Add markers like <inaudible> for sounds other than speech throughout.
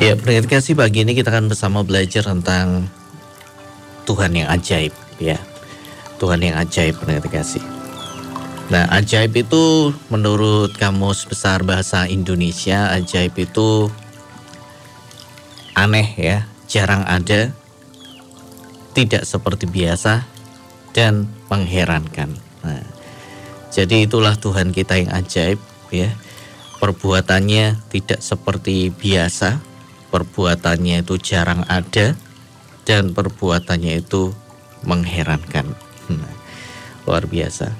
Ya, pendengar kasih pagi ini kita akan bersama belajar tentang Tuhan yang ajaib, ya. Tuhan yang ajaib, pendengar kasih. Nah, ajaib itu menurut Kamus Besar Bahasa Indonesia, ajaib itu aneh ya, jarang ada, tidak seperti biasa, dan mengherankan. Nah, jadi itulah Tuhan kita yang ajaib, ya. Perbuatannya tidak seperti biasa, perbuatannya itu jarang ada dan perbuatannya itu mengherankan. Nah, luar biasa.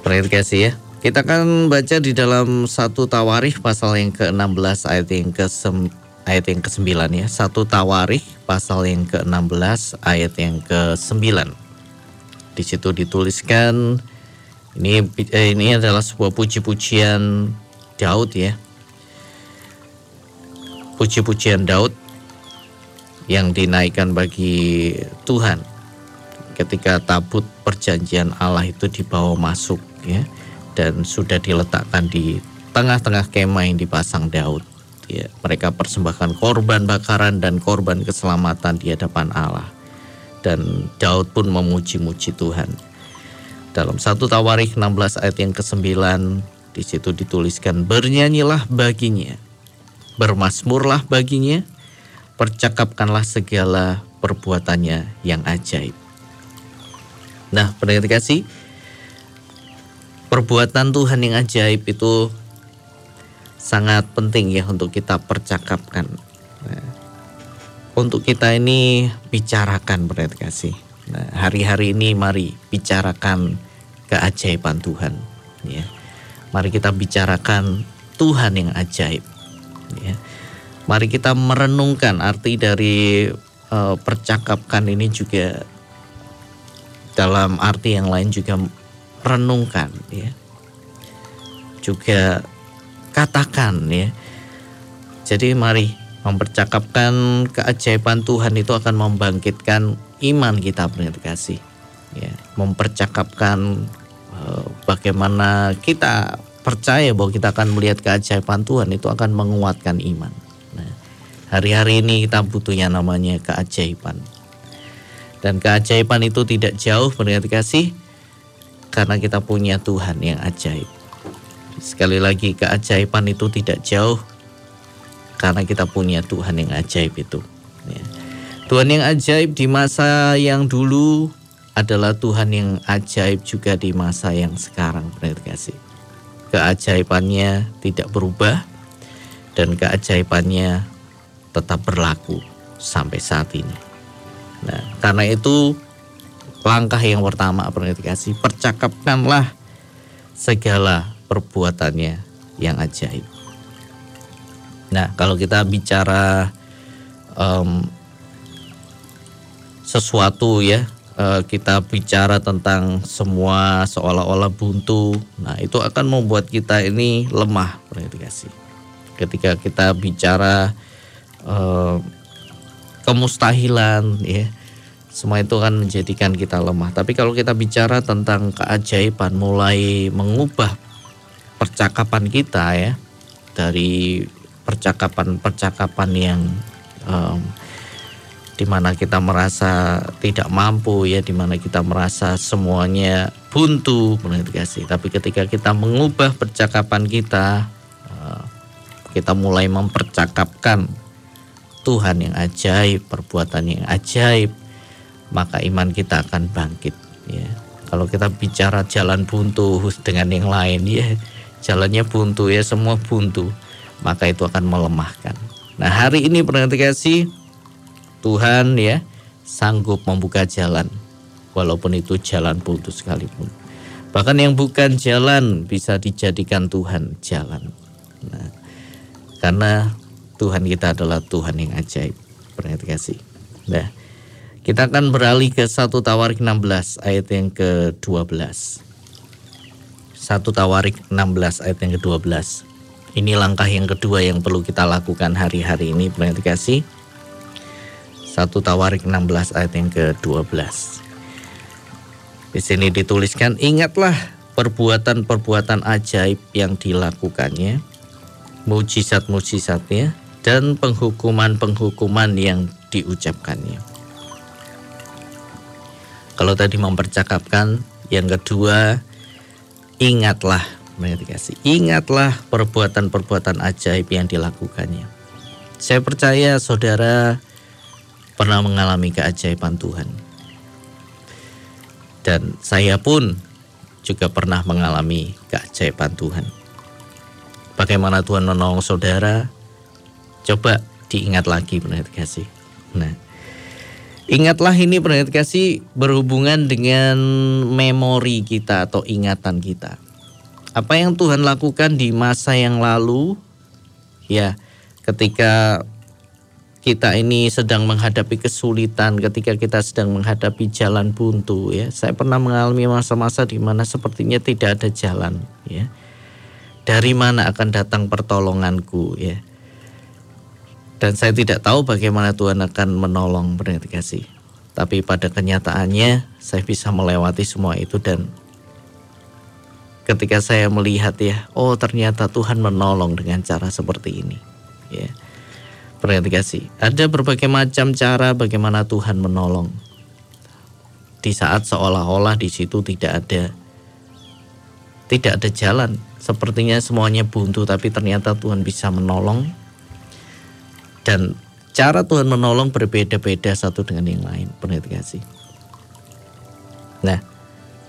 Perhatikan ya. Kita akan baca di dalam satu Tawarikh pasal yang ke-16 ayat yang ke ayat yang ke-9 ya. Satu Tawarikh pasal yang ke-16 ayat yang ke-9. Di situ dituliskan ini eh, ini adalah sebuah puji-pujian Daud ya puji-pujian Daud yang dinaikkan bagi Tuhan ketika tabut perjanjian Allah itu dibawa masuk ya dan sudah diletakkan di tengah-tengah kemah yang dipasang Daud ya. Mereka persembahkan korban bakaran dan korban keselamatan di hadapan Allah. Dan Daud pun memuji-muji Tuhan. Dalam satu Tawarikh 16 ayat yang ke-9 di situ dituliskan bernyanyilah baginya bermasmurlah baginya, percakapkanlah segala perbuatannya yang ajaib. Nah, pendengar kasih, perbuatan Tuhan yang ajaib itu sangat penting ya untuk kita percakapkan. Nah, untuk kita ini bicarakan pendengar kasih. Nah, hari-hari ini mari bicarakan keajaiban Tuhan. Ya. Mari kita bicarakan Tuhan yang ajaib. Ya. Mari kita merenungkan arti dari uh, percakapkan ini juga dalam arti yang lain juga renungkan ya. Juga katakan ya. Jadi mari mempercakapkan keajaiban Tuhan itu akan membangkitkan iman kita benar kasih. Ya, mempercakapkan uh, bagaimana kita percaya bahwa kita akan melihat keajaiban Tuhan itu akan menguatkan iman. Nah, hari-hari ini kita butuhnya namanya keajaiban. Dan keajaiban itu tidak jauh mendengar kasih karena kita punya Tuhan yang ajaib. Sekali lagi keajaiban itu tidak jauh karena kita punya Tuhan yang ajaib itu. Ya. Tuhan yang ajaib di masa yang dulu adalah Tuhan yang ajaib juga di masa yang sekarang. Mendengar kasih keajaibannya tidak berubah dan keajaibannya tetap berlaku sampai saat ini. Nah, karena itu langkah yang pertama kasih percakapkanlah segala perbuatannya yang ajaib. Nah, kalau kita bicara um, sesuatu ya Eh, kita bicara tentang semua seolah-olah buntu, nah itu akan membuat kita ini lemah kasih. Ketika kita bicara uh, kemustahilan, ya, semua itu akan menjadikan kita lemah. Tapi kalau kita bicara tentang keajaiban, mulai mengubah percakapan kita ya dari percakapan-percakapan yang um, di mana kita merasa tidak mampu ya, di mana kita merasa semuanya buntu kasih. Tapi ketika kita mengubah percakapan kita, eh, kita mulai mempercakapkan Tuhan yang ajaib, perbuatan yang ajaib, maka iman kita akan bangkit. Ya, kalau kita bicara jalan buntu dengan yang lain, ya jalannya buntu ya semua buntu, maka itu akan melemahkan. Nah hari ini pernah kasih Tuhan ya sanggup membuka jalan walaupun itu jalan putus sekalipun. Bahkan yang bukan jalan bisa dijadikan Tuhan jalan. Nah, karena Tuhan kita adalah Tuhan yang ajaib. Perhatikan kasih. Nah, kita akan beralih ke satu Tawarik 16 ayat yang ke-12. Satu Tawarik 16 ayat yang ke-12. Ini langkah yang kedua yang perlu kita lakukan hari-hari ini. Perhatikan kasih 1 Tawarik 16 ayat yang ke-12. Di sini dituliskan, ingatlah perbuatan-perbuatan ajaib yang dilakukannya, mujizat-mujizatnya, dan penghukuman-penghukuman yang diucapkannya. Kalau tadi mempercakapkan, yang kedua ingatlah dikasih ingatlah perbuatan-perbuatan ajaib yang dilakukannya. Saya percaya saudara pernah mengalami keajaiban Tuhan. Dan saya pun juga pernah mengalami keajaiban Tuhan. Bagaimana Tuhan menolong saudara? Coba diingat lagi benar kasih. Nah, ingatlah ini benar kasih berhubungan dengan memori kita atau ingatan kita. Apa yang Tuhan lakukan di masa yang lalu, ya, ketika kita ini sedang menghadapi kesulitan ketika kita sedang menghadapi jalan buntu ya. Saya pernah mengalami masa-masa di mana sepertinya tidak ada jalan ya. Dari mana akan datang pertolonganku ya. Dan saya tidak tahu bagaimana Tuhan akan menolong berarti kasih. Tapi pada kenyataannya saya bisa melewati semua itu dan ketika saya melihat ya, oh ternyata Tuhan menolong dengan cara seperti ini. Ya Perhati kasih. Ada berbagai macam cara bagaimana Tuhan menolong. Di saat seolah-olah di situ tidak ada tidak ada jalan. Sepertinya semuanya buntu tapi ternyata Tuhan bisa menolong. Dan cara Tuhan menolong berbeda-beda satu dengan yang lain. Perhati kasih. Nah,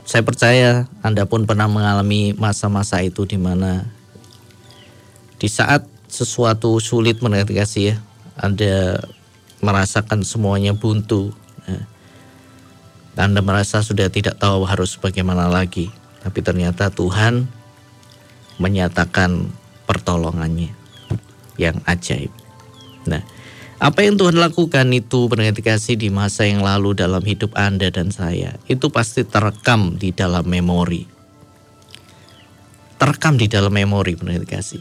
saya percaya Anda pun pernah mengalami masa-masa itu di mana di saat sesuatu sulit kasih ya. Anda merasakan semuanya buntu. Ya. Anda merasa sudah tidak tahu harus bagaimana lagi. Tapi ternyata Tuhan menyatakan pertolongannya yang ajaib. Nah, apa yang Tuhan lakukan itu kasih di masa yang lalu dalam hidup Anda dan saya, itu pasti terekam di dalam memori. Terekam di dalam memori kasih.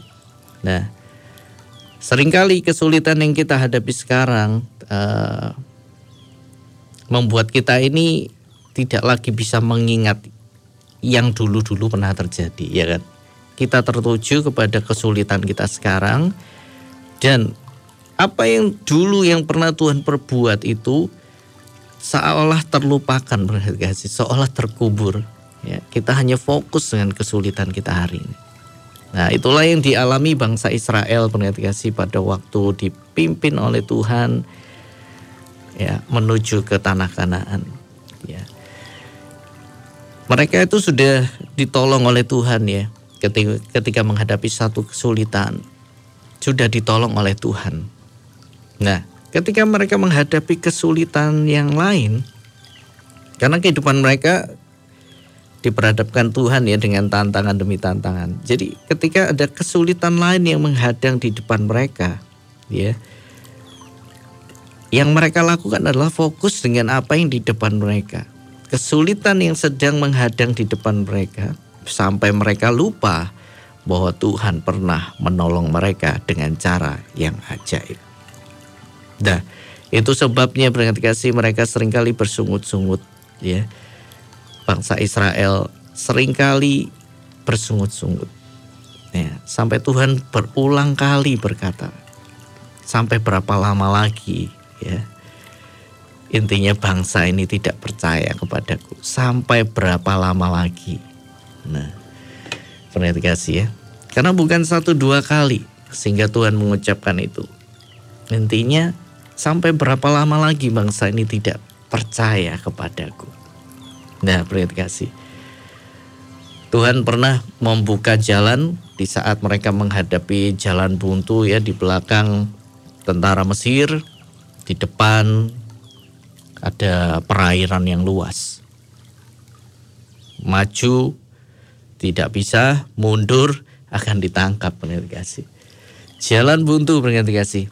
Nah, Seringkali kesulitan yang kita hadapi sekarang uh, membuat kita ini tidak lagi bisa mengingat yang dulu-dulu pernah terjadi, ya kan? Kita tertuju kepada kesulitan kita sekarang dan apa yang dulu yang pernah Tuhan perbuat itu seolah terlupakan berarti seolah terkubur. Ya, kita hanya fokus dengan kesulitan kita hari ini. Nah itulah yang dialami bangsa Israel kasih pada waktu dipimpin oleh Tuhan ya menuju ke tanah Kanaan. Ya. Mereka itu sudah ditolong oleh Tuhan ya ketika, ketika menghadapi satu kesulitan sudah ditolong oleh Tuhan. Nah ketika mereka menghadapi kesulitan yang lain karena kehidupan mereka diperhadapkan Tuhan ya dengan tantangan demi tantangan. Jadi ketika ada kesulitan lain yang menghadang di depan mereka, ya, yang mereka lakukan adalah fokus dengan apa yang di depan mereka. Kesulitan yang sedang menghadang di depan mereka sampai mereka lupa bahwa Tuhan pernah menolong mereka dengan cara yang ajaib. Nah, itu sebabnya berkat kasih mereka sering kali bersungut-sungut ya bangsa Israel sering kali bersungut-sungut. Ya, sampai Tuhan berulang kali berkata, sampai berapa lama lagi ya. Intinya bangsa ini tidak percaya kepadaku. Sampai berapa lama lagi. Nah, kasih ya. Karena bukan satu dua kali sehingga Tuhan mengucapkan itu. Intinya sampai berapa lama lagi bangsa ini tidak percaya kepadaku. Nah, beri kasih. Tuhan pernah membuka jalan di saat mereka menghadapi jalan buntu ya di belakang tentara Mesir, di depan ada perairan yang luas. Maju tidak bisa, mundur akan ditangkap beri kasih. Jalan buntu beri kasih.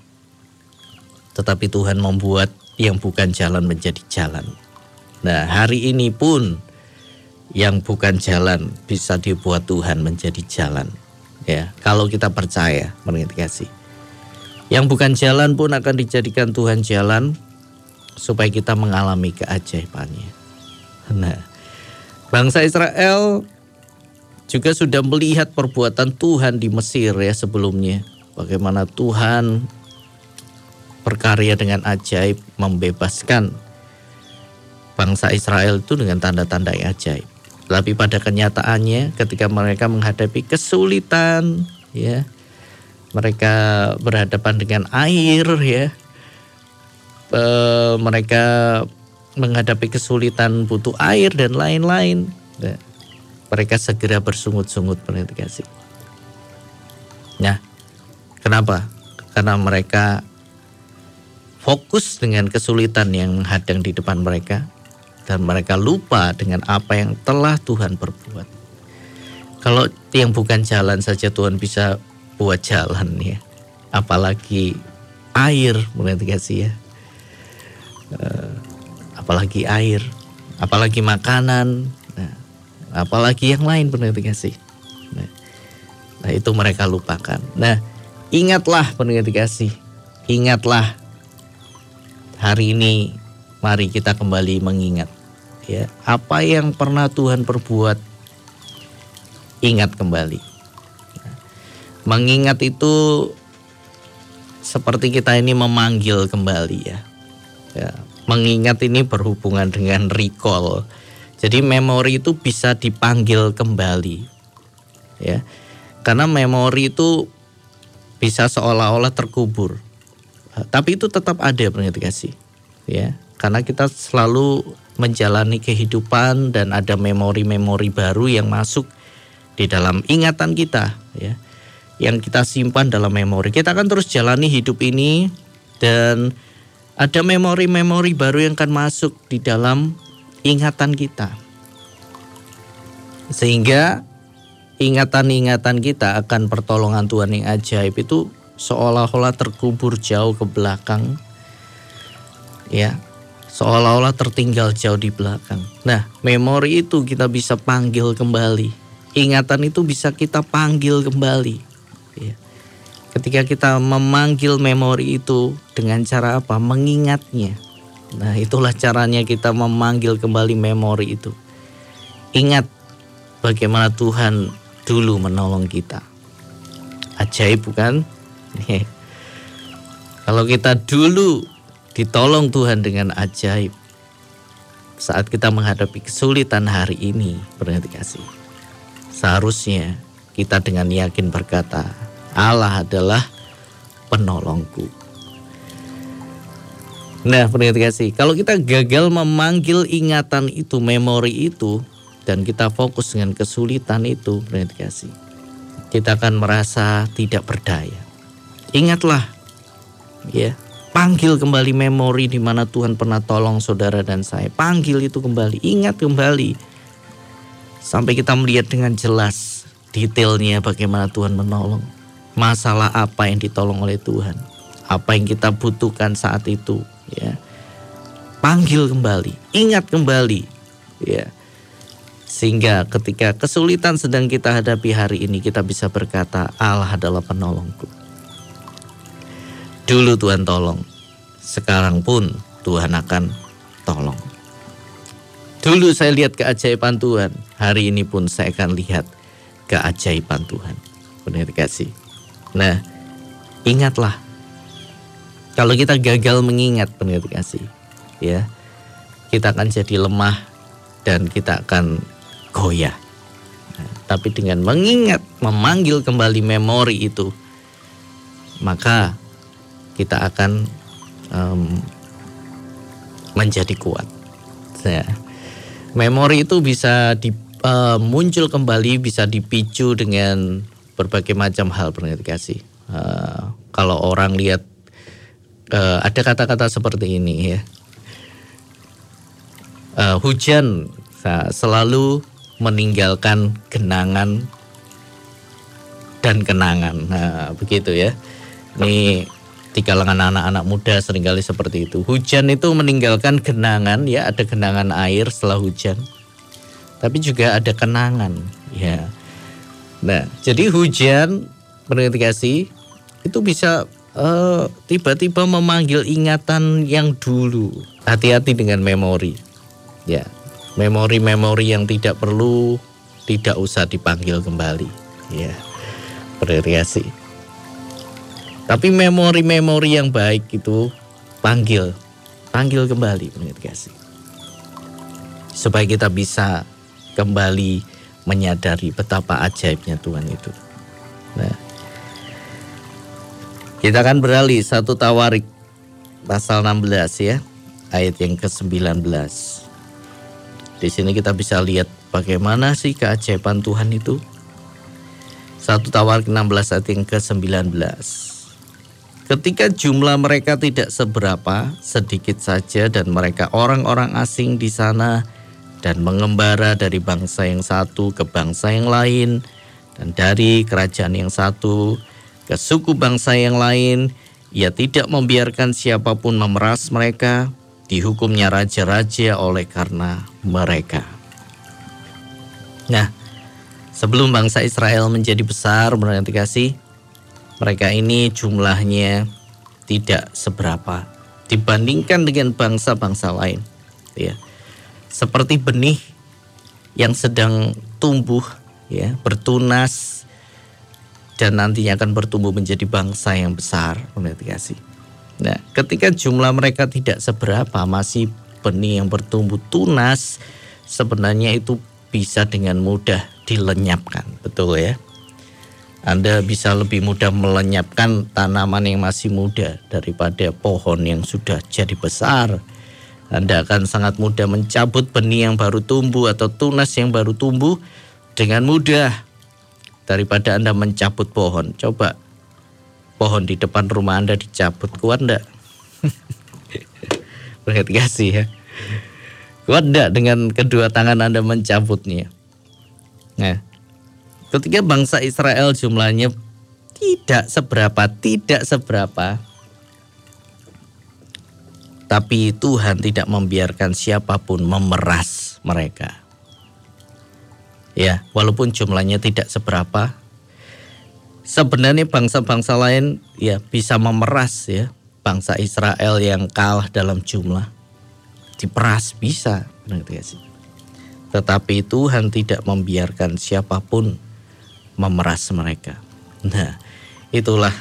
Tetapi Tuhan membuat yang bukan jalan menjadi jalan. Nah, hari ini pun yang bukan jalan bisa dibuat Tuhan menjadi jalan. Ya, kalau kita percaya, mengerti. Yang bukan jalan pun akan dijadikan Tuhan jalan supaya kita mengalami keajaibannya. Nah, bangsa Israel juga sudah melihat perbuatan Tuhan di Mesir ya sebelumnya. Bagaimana Tuhan berkarya dengan ajaib membebaskan bangsa Israel itu dengan tanda-tanda yang ajaib. Tapi pada kenyataannya ketika mereka menghadapi kesulitan ya mereka berhadapan dengan air ya e, mereka menghadapi kesulitan butuh air dan lain-lain ya. mereka segera bersungut-sungut kasih. Nah, kenapa? Karena mereka fokus dengan kesulitan yang menghadang di depan mereka dan mereka lupa dengan apa yang telah Tuhan perbuat. Kalau yang bukan jalan saja Tuhan bisa buat jalan ya, apalagi air mulai dikasih ya, uh, apalagi air, apalagi makanan, nah, apalagi yang lain mulai dikasih. Nah, nah itu mereka lupakan. Nah ingatlah pendengar dikasih, ingatlah hari ini mari kita kembali mengingat ya apa yang pernah Tuhan perbuat? Ingat kembali. Mengingat itu seperti kita ini memanggil kembali ya. Ya mengingat ini berhubungan dengan recall. Jadi memori itu bisa dipanggil kembali. Ya karena memori itu bisa seolah-olah terkubur. Tapi itu tetap ada kasih ya karena kita selalu menjalani kehidupan dan ada memori-memori baru yang masuk di dalam ingatan kita ya yang kita simpan dalam memori. Kita akan terus jalani hidup ini dan ada memori-memori baru yang akan masuk di dalam ingatan kita. Sehingga ingatan-ingatan kita akan pertolongan Tuhan yang ajaib itu seolah-olah terkubur jauh ke belakang ya seolah-olah tertinggal jauh di belakang. Nah, memori itu kita bisa panggil kembali. Ingatan itu bisa kita panggil kembali. Ya. Ketika kita memanggil memori itu dengan cara apa? Mengingatnya. Nah, itulah caranya kita memanggil kembali memori itu. Ingat bagaimana Tuhan dulu menolong kita. Ajaib bukan? <laughs> Kalau kita dulu ditolong Tuhan dengan ajaib saat kita menghadapi kesulitan hari ini, berarti kasih. Seharusnya kita dengan yakin berkata, Allah adalah penolongku. Nah, berarti kasih. Kalau kita gagal memanggil ingatan itu, memori itu, dan kita fokus dengan kesulitan itu, berarti kasih. Kita akan merasa tidak berdaya. Ingatlah, ya, Panggil kembali memori di mana Tuhan pernah tolong saudara dan saya. Panggil itu kembali, ingat kembali. Sampai kita melihat dengan jelas detailnya bagaimana Tuhan menolong. Masalah apa yang ditolong oleh Tuhan. Apa yang kita butuhkan saat itu. ya Panggil kembali, ingat kembali. ya Sehingga ketika kesulitan sedang kita hadapi hari ini kita bisa berkata Allah adalah penolongku. Dulu Tuhan tolong, sekarang pun Tuhan akan tolong. Dulu saya lihat keajaiban Tuhan, hari ini pun saya akan lihat keajaiban Tuhan. Benar dikasih. Nah, ingatlah. Kalau kita gagal mengingat benar dikasih, ya, kita akan jadi lemah dan kita akan goyah. Nah, tapi dengan mengingat, memanggil kembali memori itu, maka kita akan um, menjadi kuat. Ya. Memori itu bisa di, uh, muncul kembali, bisa dipicu dengan berbagai macam hal kasih. Uh, kalau orang lihat uh, ada kata-kata seperti ini ya, uh, hujan selalu meninggalkan genangan dan kenangan. Nah, begitu ya. Ini di kalangan anak-anak muda sering kali seperti itu. Hujan itu meninggalkan genangan ya, ada genangan air setelah hujan. Tapi juga ada kenangan ya. Nah, jadi hujan kasih itu bisa eh, tiba-tiba memanggil ingatan yang dulu. Hati-hati dengan memori. Ya, memori-memori yang tidak perlu tidak usah dipanggil kembali. Ya, kasih. Tapi memori-memori yang baik itu panggil, panggil kembali menurut kasih. Supaya kita bisa kembali menyadari betapa ajaibnya Tuhan itu. Nah, kita akan beralih satu tawarik pasal 16 ya, ayat yang ke-19. Di sini kita bisa lihat bagaimana sih keajaiban Tuhan itu. Satu tawarik 16 ayat yang ke-19. Ketika jumlah mereka tidak seberapa, sedikit saja dan mereka orang-orang asing di sana dan mengembara dari bangsa yang satu ke bangsa yang lain dan dari kerajaan yang satu ke suku bangsa yang lain, ia tidak membiarkan siapa pun memeras mereka, dihukumnya raja-raja oleh karena mereka. Nah, sebelum bangsa Israel menjadi besar, menurut kasih, mereka ini jumlahnya tidak seberapa dibandingkan dengan bangsa-bangsa lain ya seperti benih yang sedang tumbuh ya bertunas dan nantinya akan bertumbuh menjadi bangsa yang besar kasih. Nah, ketika jumlah mereka tidak seberapa, masih benih yang bertumbuh tunas, sebenarnya itu bisa dengan mudah dilenyapkan, betul ya? Anda bisa lebih mudah melenyapkan tanaman yang masih muda daripada pohon yang sudah jadi besar. Anda akan sangat mudah mencabut benih yang baru tumbuh atau tunas yang baru tumbuh dengan mudah daripada Anda mencabut pohon. Coba pohon di depan rumah Anda dicabut, kuat enggak? <laughs> Berhati kasih ya. Kuat enggak dengan kedua tangan Anda mencabutnya? Nah, Ketika bangsa Israel jumlahnya tidak seberapa, tidak seberapa. Tapi Tuhan tidak membiarkan siapa pun memeras mereka. Ya, walaupun jumlahnya tidak seberapa, sebenarnya bangsa-bangsa lain ya bisa memeras ya bangsa Israel yang kalah dalam jumlah. Diperas bisa, Tetapi Tuhan tidak membiarkan siapa pun memeras mereka. Nah, itulah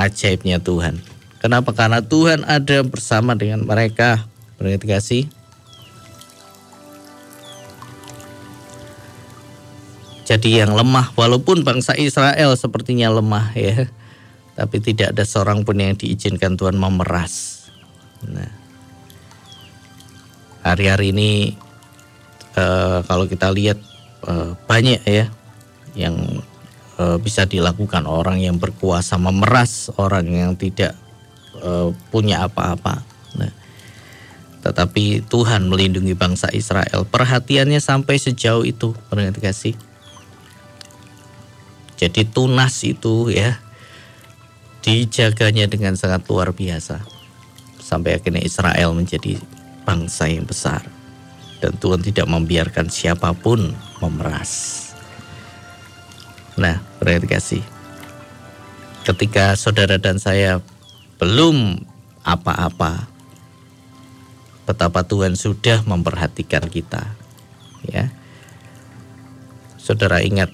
ajaibnya Tuhan. Kenapa? Karena Tuhan ada bersama dengan mereka. Berarti kasih. Jadi yang lemah, walaupun bangsa Israel sepertinya lemah ya, tapi tidak ada seorang pun yang diizinkan Tuhan memeras. Nah, hari-hari ini uh, kalau kita lihat uh, banyak ya yang e, bisa dilakukan orang yang berkuasa memeras orang yang tidak e, punya apa-apa. Nah, tetapi Tuhan melindungi bangsa Israel. Perhatiannya sampai sejauh itu, perhati kasih. Jadi tunas itu ya dijaganya dengan sangat luar biasa sampai akhirnya Israel menjadi bangsa yang besar dan Tuhan tidak membiarkan siapa pun memeras. Nah, berarti. Ketika saudara dan saya belum apa-apa, betapa Tuhan sudah memperhatikan kita. Ya. Saudara ingat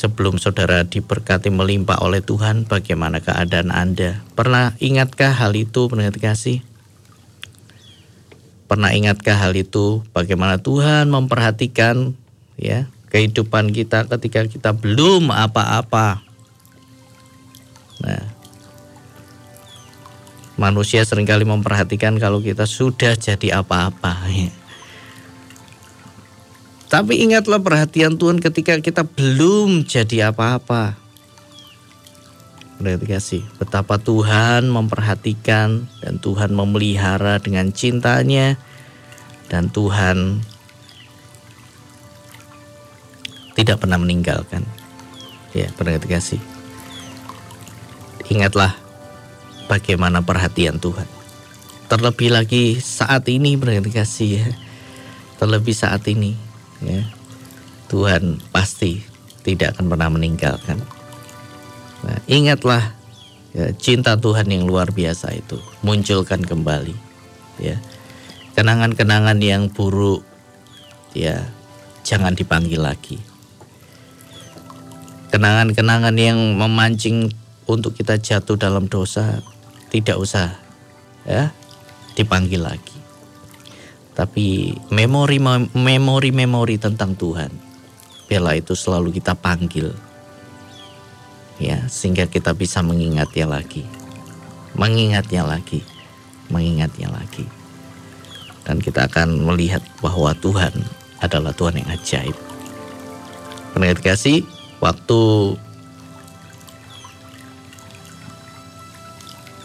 sebelum saudara diberkati melimpah oleh Tuhan, bagaimana keadaan Anda? Pernah ingatkah hal itu, berarti kasih? Pernah ingatkah hal itu bagaimana Tuhan memperhatikan ya kehidupan kita ketika kita belum apa-apa. Nah, manusia sering kali memperhatikan kalau kita sudah jadi apa-apa. <laughs> Tapi ingatlah perhatian Tuhan ketika kita belum jadi apa-apa. Berarti kasih betapa Tuhan memperhatikan dan Tuhan memelihara dengan cintanya dan Tuhan tidak pernah meninggalkan. Ya, pendengar kasih. Ingatlah bagaimana perhatian Tuhan. Terlebih lagi saat ini pendengar kasih ya. Terlebih saat ini ya. Tuhan pasti tidak akan pernah meninggalkan. Nah, ingatlah ya, cinta Tuhan yang luar biasa itu munculkan kembali ya. Kenangan-kenangan yang buruk ya jangan dipanggil lagi kenangan-kenangan yang memancing untuk kita jatuh dalam dosa tidak usah ya dipanggil lagi. Tapi memori memori memori tentang Tuhan biarlah itu selalu kita panggil ya sehingga kita bisa mengingatnya lagi. Mengingatnya lagi. Mengingatnya lagi. Dan kita akan melihat bahwa Tuhan adalah Tuhan yang ajaib. Pendengar kasih, waktu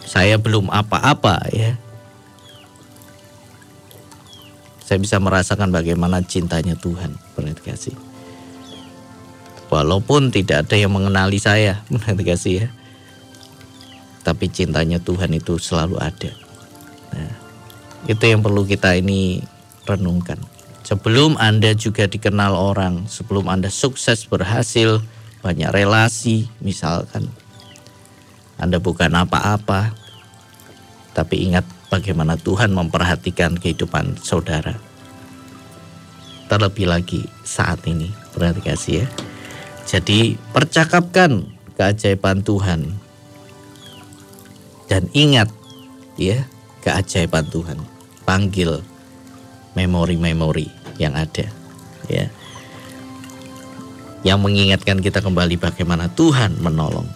saya belum apa-apa ya. Saya bisa merasakan bagaimana cintanya Tuhan, pendengar kasih. Walaupun tidak ada yang mengenali saya, <laughs> pendengar kasih ya. Tapi cintanya Tuhan itu selalu ada. Nah, itu yang perlu kita ini renungkan. Sebelum Anda juga dikenal orang, sebelum Anda sukses berhasil, banyak relasi, misalkan Anda bukan apa-apa, tapi ingat bagaimana Tuhan memperhatikan kehidupan saudara. Terlebih lagi saat ini, berarti kasih ya. Jadi percakapkan keajaiban Tuhan dan ingat ya keajaiban Tuhan. Panggil memori-memori yang ada ya yang mengingatkan kita kembali bagaimana Tuhan menolong.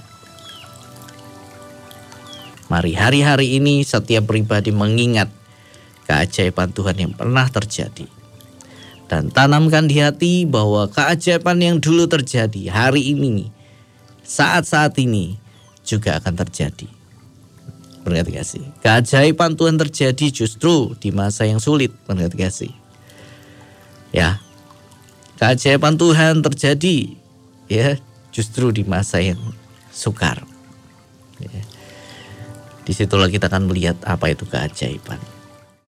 Mari hari-hari ini setiap pribadi mengingat keajaiban Tuhan yang pernah terjadi. Dan tanamkan di hati bahwa keajaiban yang dulu terjadi hari ini, saat-saat ini juga akan terjadi. Berarti kasih. Keajaiban Tuhan terjadi justru di masa yang sulit. Berarti kasih. Ya. Keajaiban Tuhan terjadi ya justru di masa yang sukar. Ya. Di situlah kita akan melihat apa itu keajaiban.